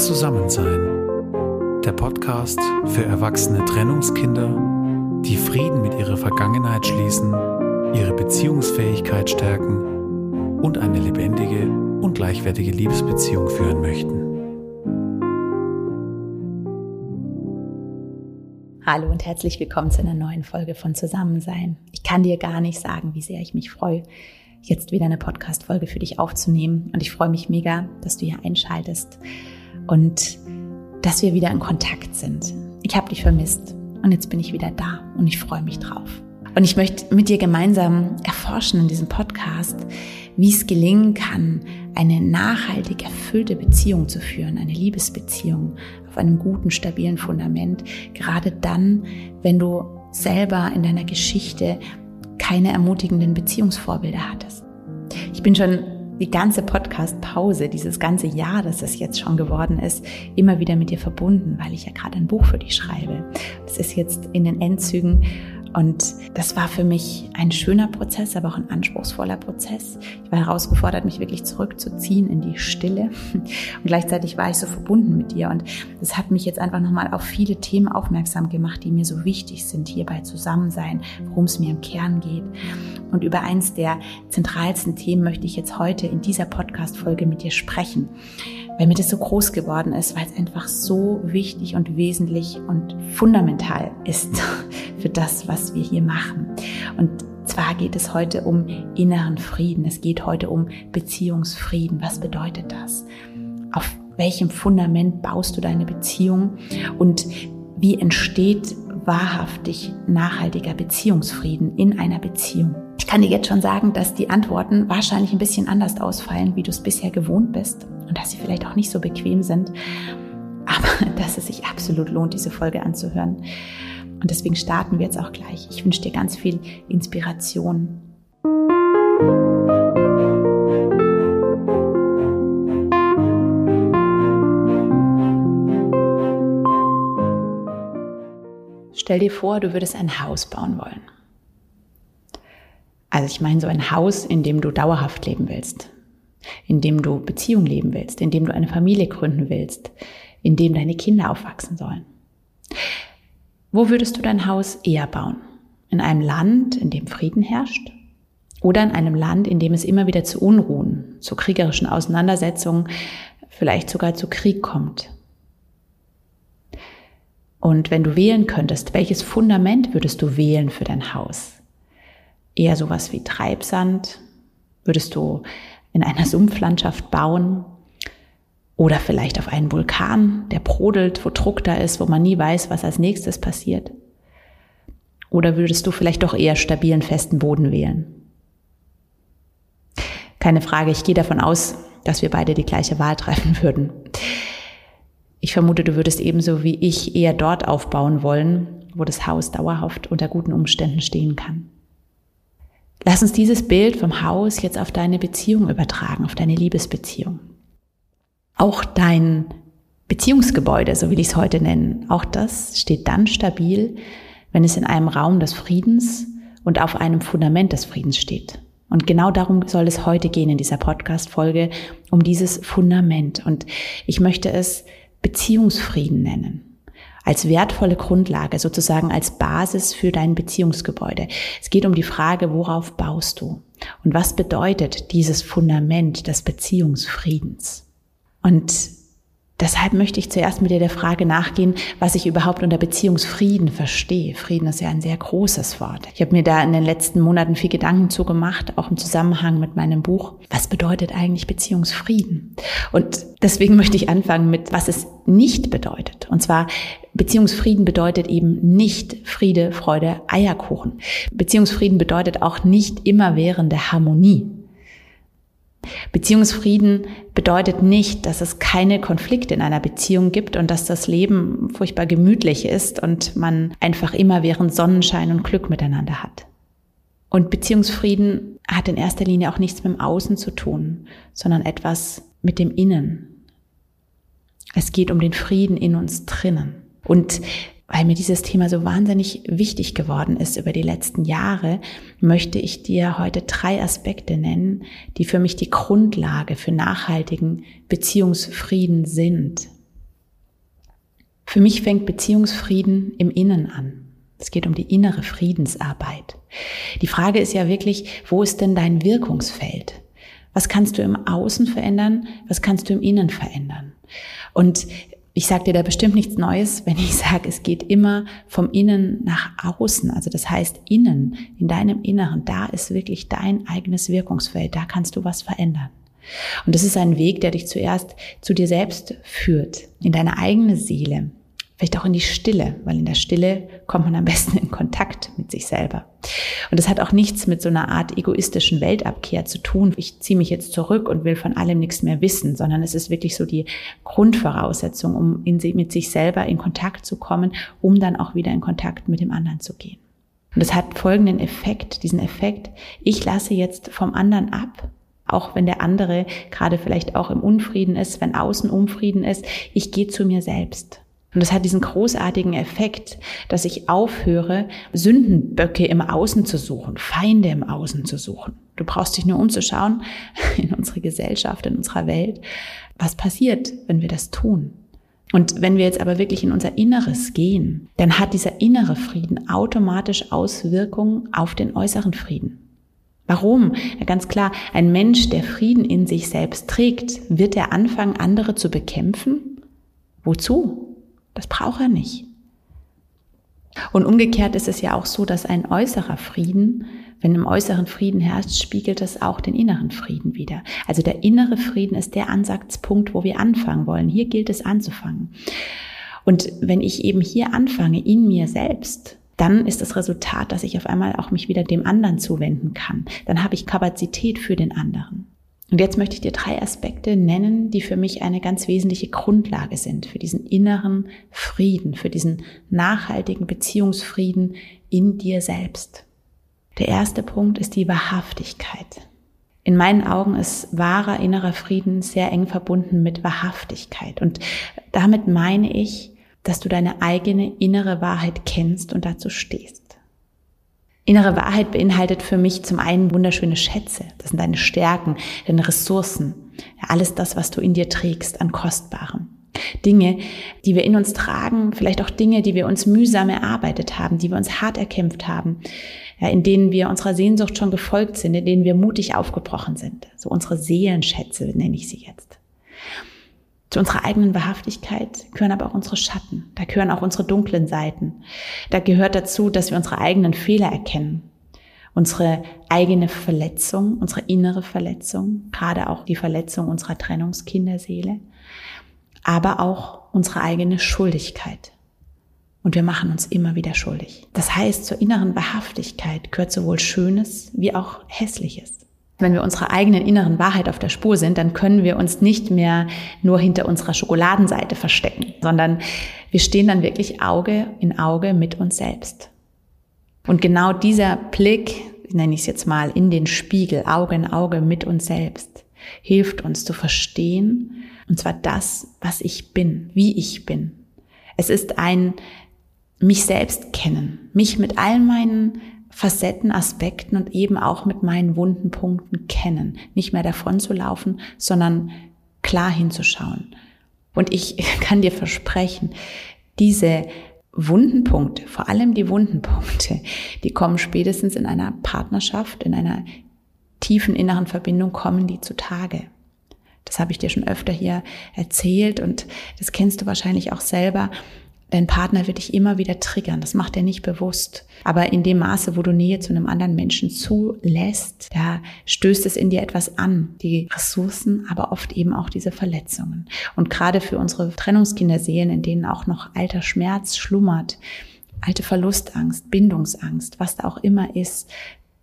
Zusammensein. Der Podcast für erwachsene Trennungskinder, die Frieden mit ihrer Vergangenheit schließen, ihre Beziehungsfähigkeit stärken und eine lebendige und gleichwertige Liebesbeziehung führen möchten. Hallo und herzlich willkommen zu einer neuen Folge von Zusammensein. Ich kann dir gar nicht sagen, wie sehr ich mich freue, jetzt wieder eine Podcast-Folge für dich aufzunehmen. Und ich freue mich mega, dass du hier einschaltest und dass wir wieder in Kontakt sind. Ich habe dich vermisst und jetzt bin ich wieder da und ich freue mich drauf. Und ich möchte mit dir gemeinsam erforschen in diesem Podcast, wie es gelingen kann, eine nachhaltig erfüllte Beziehung zu führen, eine Liebesbeziehung auf einem guten, stabilen Fundament, gerade dann, wenn du selber in deiner Geschichte keine ermutigenden Beziehungsvorbilder hattest. Ich bin schon die ganze Podcast-Pause, dieses ganze Jahr, das es jetzt schon geworden ist, immer wieder mit dir verbunden, weil ich ja gerade ein Buch für dich schreibe. Das ist jetzt in den Endzügen und das war für mich ein schöner Prozess, aber auch ein anspruchsvoller Prozess. Ich war herausgefordert, mich wirklich zurückzuziehen in die Stille. Und gleichzeitig war ich so verbunden mit dir. Und das hat mich jetzt einfach nochmal auf viele Themen aufmerksam gemacht, die mir so wichtig sind, hierbei Zusammensein, worum es mir im Kern geht. Und über eins der zentralsten Themen möchte ich jetzt heute in dieser Podcast-Folge mit dir sprechen weil mir das so groß geworden ist, weil es einfach so wichtig und wesentlich und fundamental ist für das, was wir hier machen. Und zwar geht es heute um inneren Frieden. Es geht heute um Beziehungsfrieden. Was bedeutet das? Auf welchem Fundament baust du deine Beziehung? Und wie entsteht wahrhaftig nachhaltiger Beziehungsfrieden in einer Beziehung? Ich kann dir jetzt schon sagen, dass die Antworten wahrscheinlich ein bisschen anders ausfallen, wie du es bisher gewohnt bist und dass sie vielleicht auch nicht so bequem sind, aber dass es sich absolut lohnt, diese Folge anzuhören. Und deswegen starten wir jetzt auch gleich. Ich wünsche dir ganz viel Inspiration. Stell dir vor, du würdest ein Haus bauen wollen. Also ich meine so ein Haus, in dem du dauerhaft leben willst in dem du Beziehung leben willst, in dem du eine Familie gründen willst, in dem deine Kinder aufwachsen sollen. Wo würdest du dein Haus eher bauen? In einem Land, in dem Frieden herrscht? Oder in einem Land, in dem es immer wieder zu Unruhen, zu kriegerischen Auseinandersetzungen, vielleicht sogar zu Krieg kommt? Und wenn du wählen könntest, welches Fundament würdest du wählen für dein Haus? Eher sowas wie Treibsand? Würdest du in einer Sumpflandschaft bauen oder vielleicht auf einen Vulkan, der brodelt, wo Druck da ist, wo man nie weiß, was als nächstes passiert. Oder würdest du vielleicht doch eher stabilen, festen Boden wählen? Keine Frage, ich gehe davon aus, dass wir beide die gleiche Wahl treffen würden. Ich vermute, du würdest ebenso wie ich eher dort aufbauen wollen, wo das Haus dauerhaft unter guten Umständen stehen kann. Lass uns dieses Bild vom Haus jetzt auf deine Beziehung übertragen, auf deine Liebesbeziehung. Auch dein Beziehungsgebäude, so will ich es heute nennen, auch das steht dann stabil, wenn es in einem Raum des Friedens und auf einem Fundament des Friedens steht. Und genau darum soll es heute gehen in dieser Podcast-Folge, um dieses Fundament. Und ich möchte es Beziehungsfrieden nennen als wertvolle Grundlage, sozusagen als Basis für dein Beziehungsgebäude. Es geht um die Frage, worauf baust du? Und was bedeutet dieses Fundament des Beziehungsfriedens? Und Deshalb möchte ich zuerst mit dir der Frage nachgehen, was ich überhaupt unter Beziehungsfrieden verstehe. Frieden ist ja ein sehr großes Wort. Ich habe mir da in den letzten Monaten viel Gedanken zugemacht, auch im Zusammenhang mit meinem Buch. Was bedeutet eigentlich Beziehungsfrieden? Und deswegen möchte ich anfangen mit, was es nicht bedeutet. Und zwar, Beziehungsfrieden bedeutet eben nicht Friede, Freude, Eierkuchen. Beziehungsfrieden bedeutet auch nicht immerwährende Harmonie. Beziehungsfrieden bedeutet nicht, dass es keine Konflikte in einer Beziehung gibt und dass das Leben furchtbar gemütlich ist und man einfach immer während Sonnenschein und Glück miteinander hat. Und Beziehungsfrieden hat in erster Linie auch nichts mit dem Außen zu tun, sondern etwas mit dem Innen. Es geht um den Frieden in uns drinnen. Und weil mir dieses Thema so wahnsinnig wichtig geworden ist über die letzten Jahre, möchte ich dir heute drei Aspekte nennen, die für mich die Grundlage für nachhaltigen Beziehungsfrieden sind. Für mich fängt Beziehungsfrieden im Innen an. Es geht um die innere Friedensarbeit. Die Frage ist ja wirklich, wo ist denn dein Wirkungsfeld? Was kannst du im Außen verändern? Was kannst du im Innen verändern? Und ich sage dir da bestimmt nichts Neues, wenn ich sage, es geht immer vom Innen nach außen. Also das heißt, innen, in deinem Inneren, da ist wirklich dein eigenes Wirkungsfeld, da kannst du was verändern. Und das ist ein Weg, der dich zuerst zu dir selbst führt, in deine eigene Seele, vielleicht auch in die Stille, weil in der Stille kommt man am besten in Kontakt mit sich selber. Und das hat auch nichts mit so einer Art egoistischen Weltabkehr zu tun. Ich ziehe mich jetzt zurück und will von allem nichts mehr wissen, sondern es ist wirklich so die Grundvoraussetzung, um in, mit sich selber in Kontakt zu kommen, um dann auch wieder in Kontakt mit dem anderen zu gehen. Und das hat folgenden Effekt, diesen Effekt, ich lasse jetzt vom anderen ab, auch wenn der andere gerade vielleicht auch im Unfrieden ist, wenn außen Unfrieden ist, ich gehe zu mir selbst. Und das hat diesen großartigen Effekt, dass ich aufhöre, Sündenböcke im Außen zu suchen, Feinde im Außen zu suchen. Du brauchst dich nur umzuschauen in unsere Gesellschaft, in unserer Welt. Was passiert, wenn wir das tun? Und wenn wir jetzt aber wirklich in unser Inneres gehen, dann hat dieser innere Frieden automatisch Auswirkungen auf den äußeren Frieden. Warum? Ja, ganz klar, ein Mensch, der Frieden in sich selbst trägt, wird er anfangen, andere zu bekämpfen? Wozu? Das braucht er nicht. Und umgekehrt ist es ja auch so, dass ein äußerer Frieden, wenn im äußeren Frieden herrscht, spiegelt es auch den inneren Frieden wieder. Also der innere Frieden ist der Ansatzpunkt, wo wir anfangen wollen. Hier gilt es anzufangen. Und wenn ich eben hier anfange, in mir selbst, dann ist das Resultat, dass ich auf einmal auch mich wieder dem anderen zuwenden kann. Dann habe ich Kapazität für den anderen. Und jetzt möchte ich dir drei Aspekte nennen, die für mich eine ganz wesentliche Grundlage sind für diesen inneren Frieden, für diesen nachhaltigen Beziehungsfrieden in dir selbst. Der erste Punkt ist die Wahrhaftigkeit. In meinen Augen ist wahrer innerer Frieden sehr eng verbunden mit Wahrhaftigkeit. Und damit meine ich, dass du deine eigene innere Wahrheit kennst und dazu stehst. Innere Wahrheit beinhaltet für mich zum einen wunderschöne Schätze. Das sind deine Stärken, deine Ressourcen. Alles das, was du in dir trägst an Kostbarem. Dinge, die wir in uns tragen, vielleicht auch Dinge, die wir uns mühsam erarbeitet haben, die wir uns hart erkämpft haben, ja, in denen wir unserer Sehnsucht schon gefolgt sind, in denen wir mutig aufgebrochen sind. So unsere Seelenschätze nenne ich sie jetzt. Zu unserer eigenen Wahrhaftigkeit gehören aber auch unsere Schatten. Da gehören auch unsere dunklen Seiten. Da gehört dazu, dass wir unsere eigenen Fehler erkennen. Unsere eigene Verletzung, unsere innere Verletzung, gerade auch die Verletzung unserer Trennungskinderseele, aber auch unsere eigene Schuldigkeit. Und wir machen uns immer wieder schuldig. Das heißt, zur inneren Wahrhaftigkeit gehört sowohl Schönes wie auch Hässliches. Wenn wir unserer eigenen inneren Wahrheit auf der Spur sind, dann können wir uns nicht mehr nur hinter unserer Schokoladenseite verstecken, sondern wir stehen dann wirklich Auge in Auge mit uns selbst. Und genau dieser Blick, nenne ich es jetzt mal, in den Spiegel, Auge in Auge mit uns selbst, hilft uns zu verstehen, und zwar das, was ich bin, wie ich bin. Es ist ein mich selbst kennen, mich mit all meinen Facetten, Aspekten und eben auch mit meinen wunden Punkten kennen. Nicht mehr davon zu laufen, sondern klar hinzuschauen. Und ich kann dir versprechen, diese wunden Punkte, vor allem die wunden Punkte, die kommen spätestens in einer Partnerschaft, in einer tiefen inneren Verbindung, kommen die zutage. Das habe ich dir schon öfter hier erzählt und das kennst du wahrscheinlich auch selber. Dein Partner wird dich immer wieder triggern. Das macht er nicht bewusst. Aber in dem Maße, wo du Nähe zu einem anderen Menschen zulässt, da stößt es in dir etwas an. Die Ressourcen, aber oft eben auch diese Verletzungen. Und gerade für unsere Trennungskinderseelen, in denen auch noch alter Schmerz schlummert, alte Verlustangst, Bindungsangst, was da auch immer ist,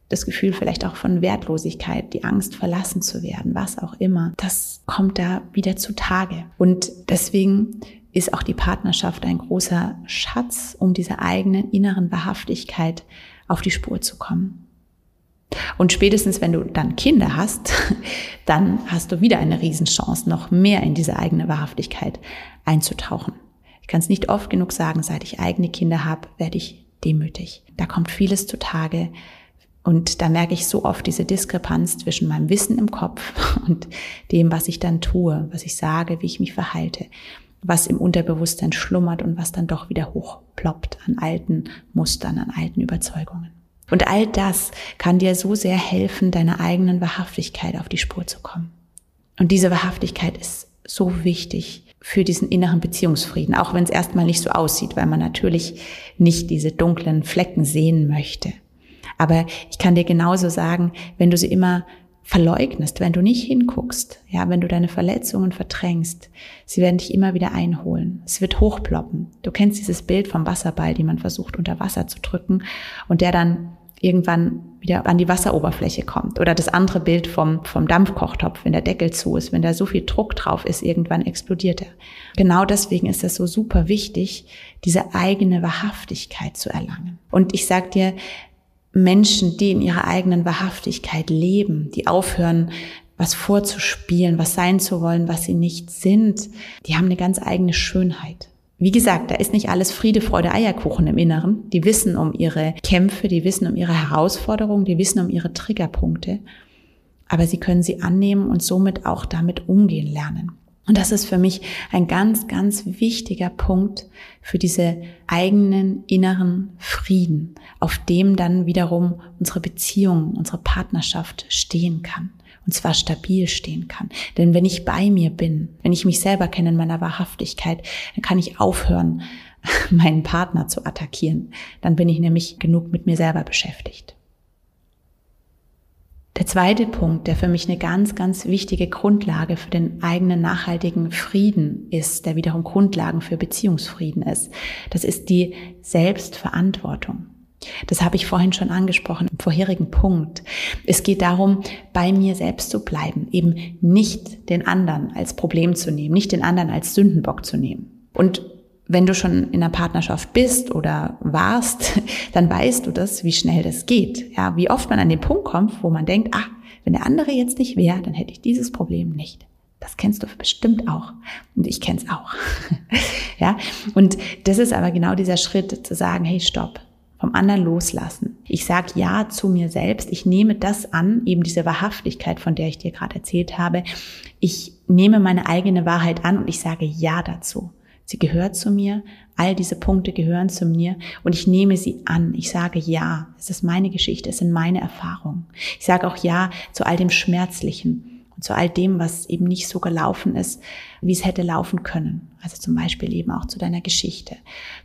das Gefühl vielleicht auch von Wertlosigkeit, die Angst verlassen zu werden, was auch immer, das kommt da wieder zutage. Und deswegen ist auch die Partnerschaft ein großer Schatz, um dieser eigenen inneren Wahrhaftigkeit auf die Spur zu kommen. Und spätestens, wenn du dann Kinder hast, dann hast du wieder eine Riesenchance, noch mehr in diese eigene Wahrhaftigkeit einzutauchen. Ich kann es nicht oft genug sagen, seit ich eigene Kinder habe, werde ich demütig. Da kommt vieles zutage. Und da merke ich so oft diese Diskrepanz zwischen meinem Wissen im Kopf und dem, was ich dann tue, was ich sage, wie ich mich verhalte. Was im Unterbewusstsein schlummert und was dann doch wieder hochploppt an alten Mustern, an alten Überzeugungen. Und all das kann dir so sehr helfen, deiner eigenen Wahrhaftigkeit auf die Spur zu kommen. Und diese Wahrhaftigkeit ist so wichtig für diesen inneren Beziehungsfrieden, auch wenn es erstmal nicht so aussieht, weil man natürlich nicht diese dunklen Flecken sehen möchte. Aber ich kann dir genauso sagen, wenn du sie immer verleugnest, wenn du nicht hinguckst, ja, wenn du deine Verletzungen verdrängst, sie werden dich immer wieder einholen. Es wird hochploppen. Du kennst dieses Bild vom Wasserball, die man versucht unter Wasser zu drücken und der dann irgendwann wieder an die Wasseroberfläche kommt. Oder das andere Bild vom, vom Dampfkochtopf, wenn der Deckel zu ist, wenn da so viel Druck drauf ist, irgendwann explodiert er. Genau deswegen ist es so super wichtig, diese eigene Wahrhaftigkeit zu erlangen. Und ich sag dir, Menschen, die in ihrer eigenen Wahrhaftigkeit leben, die aufhören, was vorzuspielen, was sein zu wollen, was sie nicht sind, die haben eine ganz eigene Schönheit. Wie gesagt, da ist nicht alles Friede, Freude, Eierkuchen im Inneren. Die wissen um ihre Kämpfe, die wissen um ihre Herausforderungen, die wissen um ihre Triggerpunkte. Aber sie können sie annehmen und somit auch damit umgehen lernen. Und das ist für mich ein ganz, ganz wichtiger Punkt für diese eigenen inneren Frieden, auf dem dann wiederum unsere Beziehung, unsere Partnerschaft stehen kann. Und zwar stabil stehen kann. Denn wenn ich bei mir bin, wenn ich mich selber kenne in meiner Wahrhaftigkeit, dann kann ich aufhören, meinen Partner zu attackieren. Dann bin ich nämlich genug mit mir selber beschäftigt. Der zweite Punkt, der für mich eine ganz, ganz wichtige Grundlage für den eigenen nachhaltigen Frieden ist, der wiederum Grundlagen für Beziehungsfrieden ist, das ist die Selbstverantwortung. Das habe ich vorhin schon angesprochen im vorherigen Punkt. Es geht darum, bei mir selbst zu bleiben, eben nicht den anderen als Problem zu nehmen, nicht den anderen als Sündenbock zu nehmen. Und wenn du schon in einer Partnerschaft bist oder warst, dann weißt du das, wie schnell das geht. Ja, wie oft man an den Punkt kommt, wo man denkt, ah, wenn der andere jetzt nicht wäre, dann hätte ich dieses Problem nicht. Das kennst du bestimmt auch. Und ich kenn's auch. ja, und das ist aber genau dieser Schritt zu sagen, hey, stopp. Vom anderen loslassen. Ich sage Ja zu mir selbst. Ich nehme das an, eben diese Wahrhaftigkeit, von der ich dir gerade erzählt habe. Ich nehme meine eigene Wahrheit an und ich sage Ja dazu. Sie gehört zu mir, all diese Punkte gehören zu mir und ich nehme sie an. Ich sage ja, es ist meine Geschichte, es sind meine Erfahrungen. Ich sage auch ja zu all dem Schmerzlichen und zu all dem, was eben nicht so gelaufen ist, wie es hätte laufen können. Also zum Beispiel eben auch zu deiner Geschichte,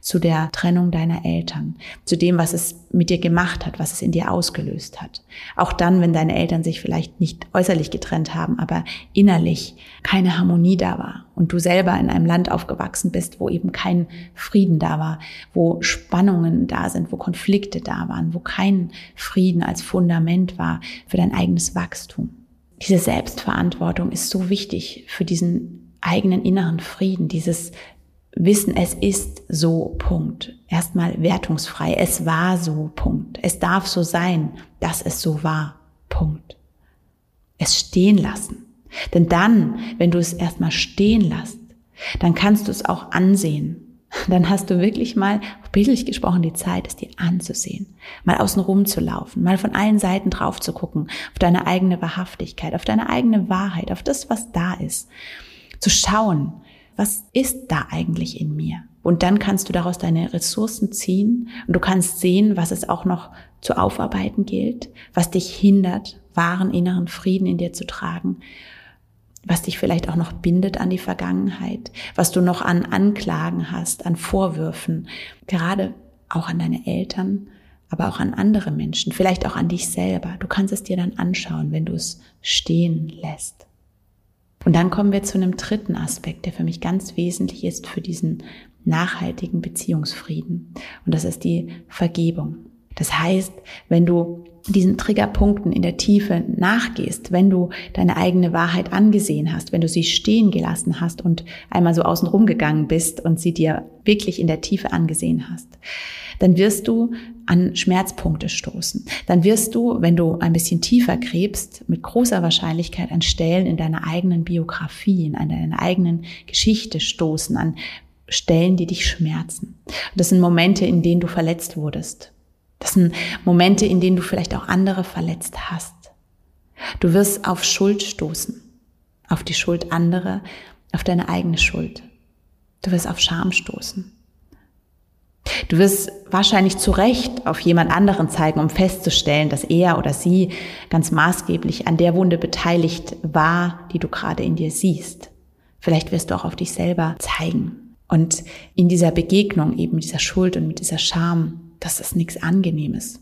zu der Trennung deiner Eltern, zu dem, was es mit dir gemacht hat, was es in dir ausgelöst hat. Auch dann, wenn deine Eltern sich vielleicht nicht äußerlich getrennt haben, aber innerlich keine Harmonie da war und du selber in einem Land aufgewachsen bist, wo eben kein Frieden da war, wo Spannungen da sind, wo Konflikte da waren, wo kein Frieden als Fundament war für dein eigenes Wachstum. Diese Selbstverantwortung ist so wichtig für diesen eigenen inneren Frieden, dieses Wissen, es ist so, Punkt. Erstmal wertungsfrei, es war so, Punkt. Es darf so sein, dass es so war, Punkt. Es stehen lassen. Denn dann, wenn du es erstmal stehen lässt, dann kannst du es auch ansehen dann hast du wirklich mal, bildlich gesprochen, die Zeit, es dir anzusehen, mal außen rum zu laufen, mal von allen Seiten drauf zu gucken, auf deine eigene Wahrhaftigkeit, auf deine eigene Wahrheit, auf das, was da ist, zu schauen, was ist da eigentlich in mir? Und dann kannst du daraus deine Ressourcen ziehen und du kannst sehen, was es auch noch zu aufarbeiten gilt, was dich hindert, wahren inneren Frieden in dir zu tragen was dich vielleicht auch noch bindet an die Vergangenheit, was du noch an Anklagen hast, an Vorwürfen, gerade auch an deine Eltern, aber auch an andere Menschen, vielleicht auch an dich selber. Du kannst es dir dann anschauen, wenn du es stehen lässt. Und dann kommen wir zu einem dritten Aspekt, der für mich ganz wesentlich ist für diesen nachhaltigen Beziehungsfrieden. Und das ist die Vergebung. Das heißt, wenn du diesen Triggerpunkten in der Tiefe nachgehst, wenn du deine eigene Wahrheit angesehen hast, wenn du sie stehen gelassen hast und einmal so außen rumgegangen bist und sie dir wirklich in der Tiefe angesehen hast, dann wirst du an Schmerzpunkte stoßen. Dann wirst du, wenn du ein bisschen tiefer gräbst, mit großer Wahrscheinlichkeit an Stellen in deiner eigenen Biografie, in deiner eigenen Geschichte stoßen, an Stellen, die dich schmerzen. das sind Momente, in denen du verletzt wurdest, das sind Momente, in denen du vielleicht auch andere verletzt hast. Du wirst auf Schuld stoßen, auf die Schuld anderer, auf deine eigene Schuld. Du wirst auf Scham stoßen. Du wirst wahrscheinlich zu Recht auf jemand anderen zeigen, um festzustellen, dass er oder sie ganz maßgeblich an der Wunde beteiligt war, die du gerade in dir siehst. Vielleicht wirst du auch auf dich selber zeigen. Und in dieser Begegnung eben dieser Schuld und mit dieser Scham, das ist nichts Angenehmes.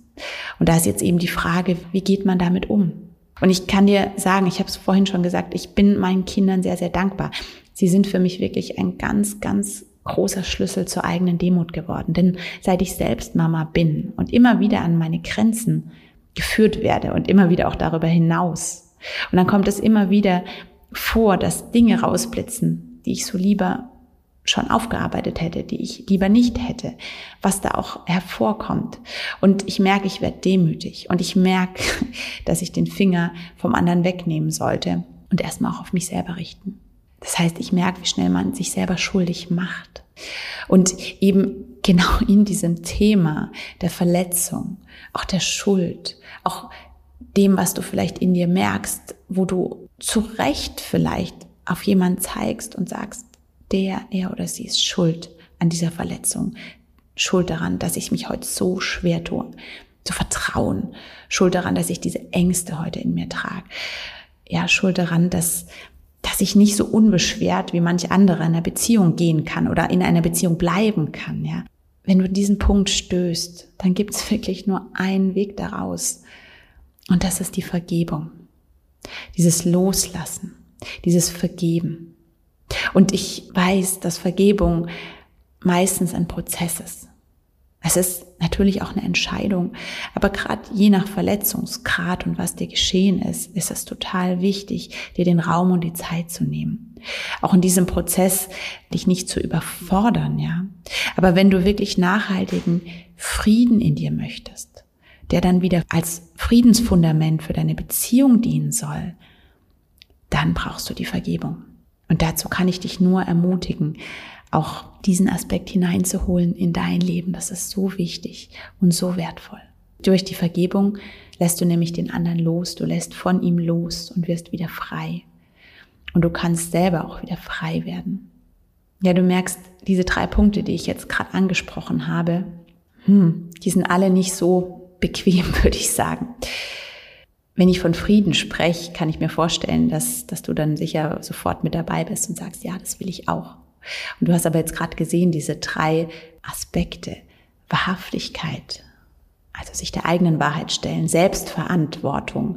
Und da ist jetzt eben die Frage, wie geht man damit um? Und ich kann dir sagen, ich habe es vorhin schon gesagt, ich bin meinen Kindern sehr, sehr dankbar. Sie sind für mich wirklich ein ganz, ganz großer Schlüssel zur eigenen Demut geworden. Denn seit ich selbst Mama bin und immer wieder an meine Grenzen geführt werde und immer wieder auch darüber hinaus. Und dann kommt es immer wieder vor, dass Dinge rausblitzen, die ich so lieber schon aufgearbeitet hätte, die ich lieber nicht hätte, was da auch hervorkommt. Und ich merke, ich werde demütig und ich merke, dass ich den Finger vom anderen wegnehmen sollte und erstmal auch auf mich selber richten. Das heißt, ich merke, wie schnell man sich selber schuldig macht. Und eben genau in diesem Thema der Verletzung, auch der Schuld, auch dem, was du vielleicht in dir merkst, wo du zu Recht vielleicht auf jemanden zeigst und sagst, der, er oder sie ist schuld an dieser Verletzung, schuld daran, dass ich mich heute so schwer tue, zu vertrauen, schuld daran, dass ich diese Ängste heute in mir trage, ja, schuld daran, dass dass ich nicht so unbeschwert wie manch andere in einer Beziehung gehen kann oder in einer Beziehung bleiben kann, ja. Wenn du diesen Punkt stößt, dann gibt es wirklich nur einen Weg daraus. Und das ist die Vergebung. Dieses Loslassen, dieses Vergeben. Und ich weiß, dass Vergebung meistens ein Prozess ist. Es ist natürlich auch eine Entscheidung, aber gerade je nach Verletzungsgrad und was dir geschehen ist, ist es total wichtig, dir den Raum und die Zeit zu nehmen. Auch in diesem Prozess dich nicht zu überfordern, ja. Aber wenn du wirklich nachhaltigen Frieden in dir möchtest, der dann wieder als Friedensfundament für deine Beziehung dienen soll, dann brauchst du die Vergebung. Und dazu kann ich dich nur ermutigen, auch diesen Aspekt hineinzuholen in dein Leben. Das ist so wichtig und so wertvoll. Durch die Vergebung lässt du nämlich den anderen los, du lässt von ihm los und wirst wieder frei. Und du kannst selber auch wieder frei werden. Ja, du merkst, diese drei Punkte, die ich jetzt gerade angesprochen habe, hm, die sind alle nicht so bequem, würde ich sagen. Wenn ich von Frieden spreche, kann ich mir vorstellen, dass, dass du dann sicher sofort mit dabei bist und sagst, ja, das will ich auch. Und du hast aber jetzt gerade gesehen, diese drei Aspekte. Wahrhaftigkeit, also sich der eigenen Wahrheit stellen, Selbstverantwortung,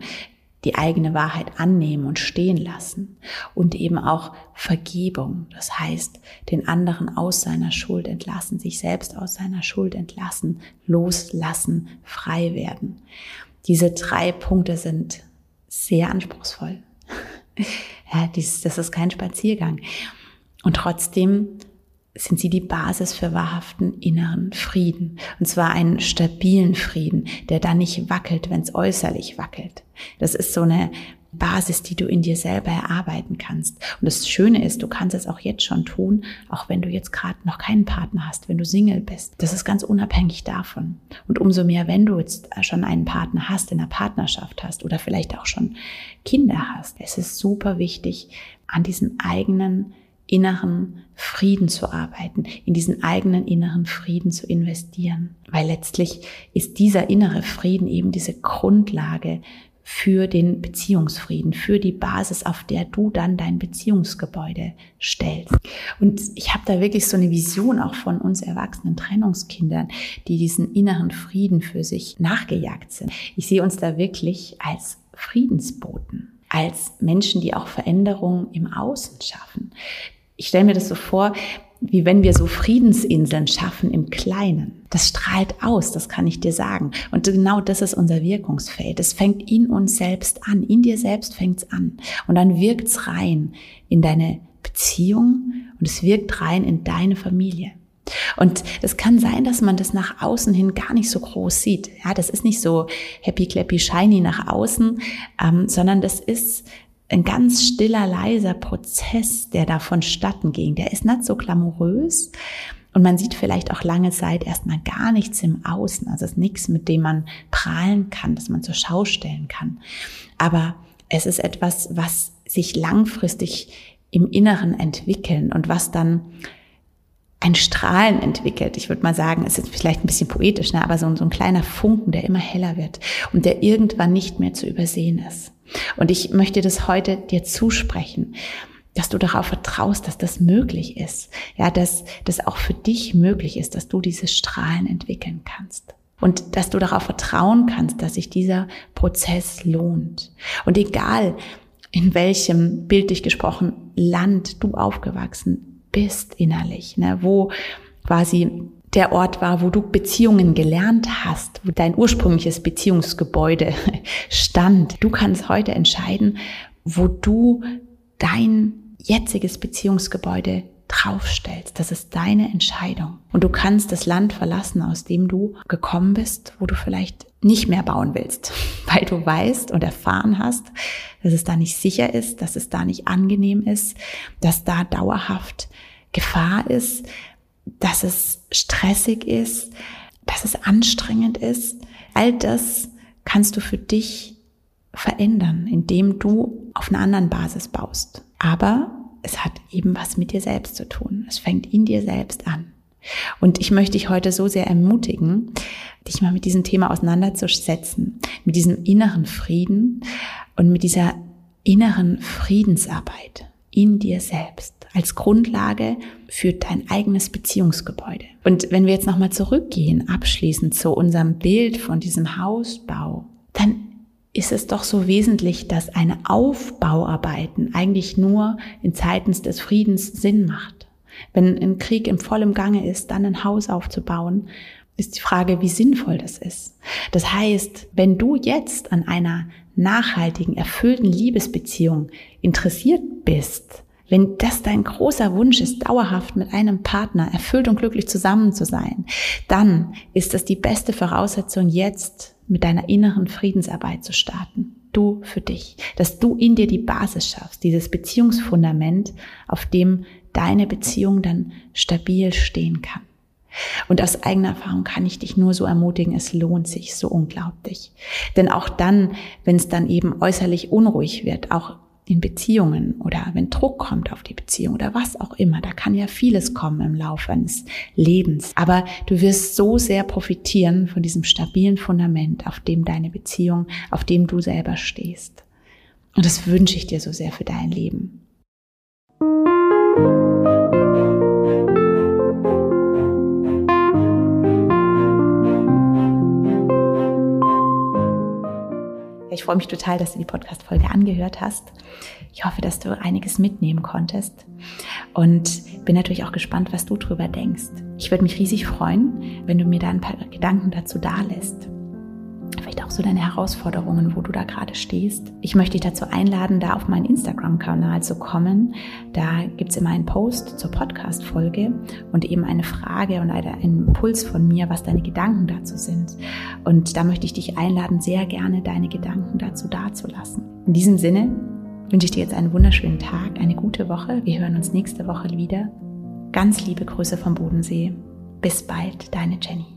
die eigene Wahrheit annehmen und stehen lassen und eben auch Vergebung, das heißt den anderen aus seiner Schuld entlassen, sich selbst aus seiner Schuld entlassen, loslassen, frei werden. Diese drei Punkte sind sehr anspruchsvoll. ja, dies, das ist kein Spaziergang. Und trotzdem sind sie die Basis für wahrhaften inneren Frieden. Und zwar einen stabilen Frieden, der dann nicht wackelt, wenn es äußerlich wackelt. Das ist so eine Basis, die du in dir selber erarbeiten kannst. Und das Schöne ist, du kannst es auch jetzt schon tun, auch wenn du jetzt gerade noch keinen Partner hast, wenn du Single bist. Das ist ganz unabhängig davon. Und umso mehr, wenn du jetzt schon einen Partner hast, in einer Partnerschaft hast oder vielleicht auch schon Kinder hast, es ist super wichtig, an diesen eigenen inneren Frieden zu arbeiten, in diesen eigenen inneren Frieden zu investieren. Weil letztlich ist dieser innere Frieden eben diese Grundlage für den Beziehungsfrieden, für die Basis, auf der du dann dein Beziehungsgebäude stellst. Und ich habe da wirklich so eine Vision auch von uns erwachsenen Trennungskindern, die diesen inneren Frieden für sich nachgejagt sind. Ich sehe uns da wirklich als Friedensboten als Menschen, die auch Veränderungen im Außen schaffen. Ich stelle mir das so vor, wie wenn wir so Friedensinseln schaffen im Kleinen. Das strahlt aus, das kann ich dir sagen. Und genau das ist unser Wirkungsfeld. Es fängt in uns selbst an. In dir selbst fängt es an. Und dann wirkt es rein in deine Beziehung und es wirkt rein in deine Familie. Und es kann sein, dass man das nach außen hin gar nicht so groß sieht. Ja, das ist nicht so happy, clappy, shiny nach außen, ähm, sondern das ist ein ganz stiller, leiser Prozess, der da vonstatten ging. Der ist nicht so glamourös. Und man sieht vielleicht auch lange Zeit erstmal gar nichts im Außen. Also es ist nichts, mit dem man prahlen kann, das man zur Schau stellen kann. Aber es ist etwas, was sich langfristig im Inneren entwickeln und was dann ein Strahlen entwickelt. Ich würde mal sagen, es ist vielleicht ein bisschen poetisch, ne? aber so, so ein kleiner Funken, der immer heller wird und der irgendwann nicht mehr zu übersehen ist. Und ich möchte das heute dir zusprechen, dass du darauf vertraust, dass das möglich ist. Ja, dass das auch für dich möglich ist, dass du diese Strahlen entwickeln kannst. Und dass du darauf vertrauen kannst, dass sich dieser Prozess lohnt. Und egal, in welchem, bildlich gesprochen, Land du aufgewachsen bist innerlich, ne, wo quasi der Ort war, wo du Beziehungen gelernt hast, wo dein ursprüngliches Beziehungsgebäude stand. Du kannst heute entscheiden, wo du dein jetziges Beziehungsgebäude draufstellst. Das ist deine Entscheidung. Und du kannst das Land verlassen, aus dem du gekommen bist, wo du vielleicht nicht mehr bauen willst, weil du weißt und erfahren hast, dass es da nicht sicher ist, dass es da nicht angenehm ist, dass da dauerhaft Gefahr ist, dass es stressig ist, dass es anstrengend ist. All das kannst du für dich verändern, indem du auf einer anderen Basis baust. Aber es hat eben was mit dir selbst zu tun. Es fängt in dir selbst an. Und ich möchte dich heute so sehr ermutigen, dich mal mit diesem Thema auseinanderzusetzen, mit diesem inneren Frieden und mit dieser inneren Friedensarbeit in dir selbst als Grundlage für dein eigenes Beziehungsgebäude. Und wenn wir jetzt nochmal zurückgehen, abschließend zu unserem Bild von diesem Hausbau, dann ist es doch so wesentlich, dass eine Aufbauarbeiten eigentlich nur in Zeiten des Friedens Sinn macht. Wenn ein Krieg im vollen Gange ist, dann ein Haus aufzubauen, ist die Frage, wie sinnvoll das ist. Das heißt, wenn du jetzt an einer nachhaltigen, erfüllten Liebesbeziehung interessiert bist, wenn das dein großer Wunsch ist, dauerhaft mit einem Partner erfüllt und glücklich zusammen zu sein, dann ist das die beste Voraussetzung jetzt mit deiner inneren Friedensarbeit zu starten. Du für dich, dass du in dir die Basis schaffst, dieses Beziehungsfundament, auf dem deine Beziehung dann stabil stehen kann. Und aus eigener Erfahrung kann ich dich nur so ermutigen, es lohnt sich so unglaublich. Denn auch dann, wenn es dann eben äußerlich unruhig wird, auch in Beziehungen oder wenn Druck kommt auf die Beziehung oder was auch immer. Da kann ja vieles kommen im Laufe eines Lebens. Aber du wirst so sehr profitieren von diesem stabilen Fundament, auf dem deine Beziehung, auf dem du selber stehst. Und das wünsche ich dir so sehr für dein Leben. Ich freue mich total, dass du die Podcast-Folge angehört hast. Ich hoffe, dass du einiges mitnehmen konntest und bin natürlich auch gespannt, was du drüber denkst. Ich würde mich riesig freuen, wenn du mir da ein paar Gedanken dazu dalässt vielleicht auch so deine Herausforderungen, wo du da gerade stehst. Ich möchte dich dazu einladen, da auf meinen Instagram-Kanal zu kommen. Da gibt es immer einen Post zur Podcast-Folge und eben eine Frage und einen Impuls von mir, was deine Gedanken dazu sind. Und da möchte ich dich einladen, sehr gerne deine Gedanken dazu dazulassen. In diesem Sinne wünsche ich dir jetzt einen wunderschönen Tag, eine gute Woche. Wir hören uns nächste Woche wieder. Ganz liebe Grüße vom Bodensee. Bis bald, deine Jenny.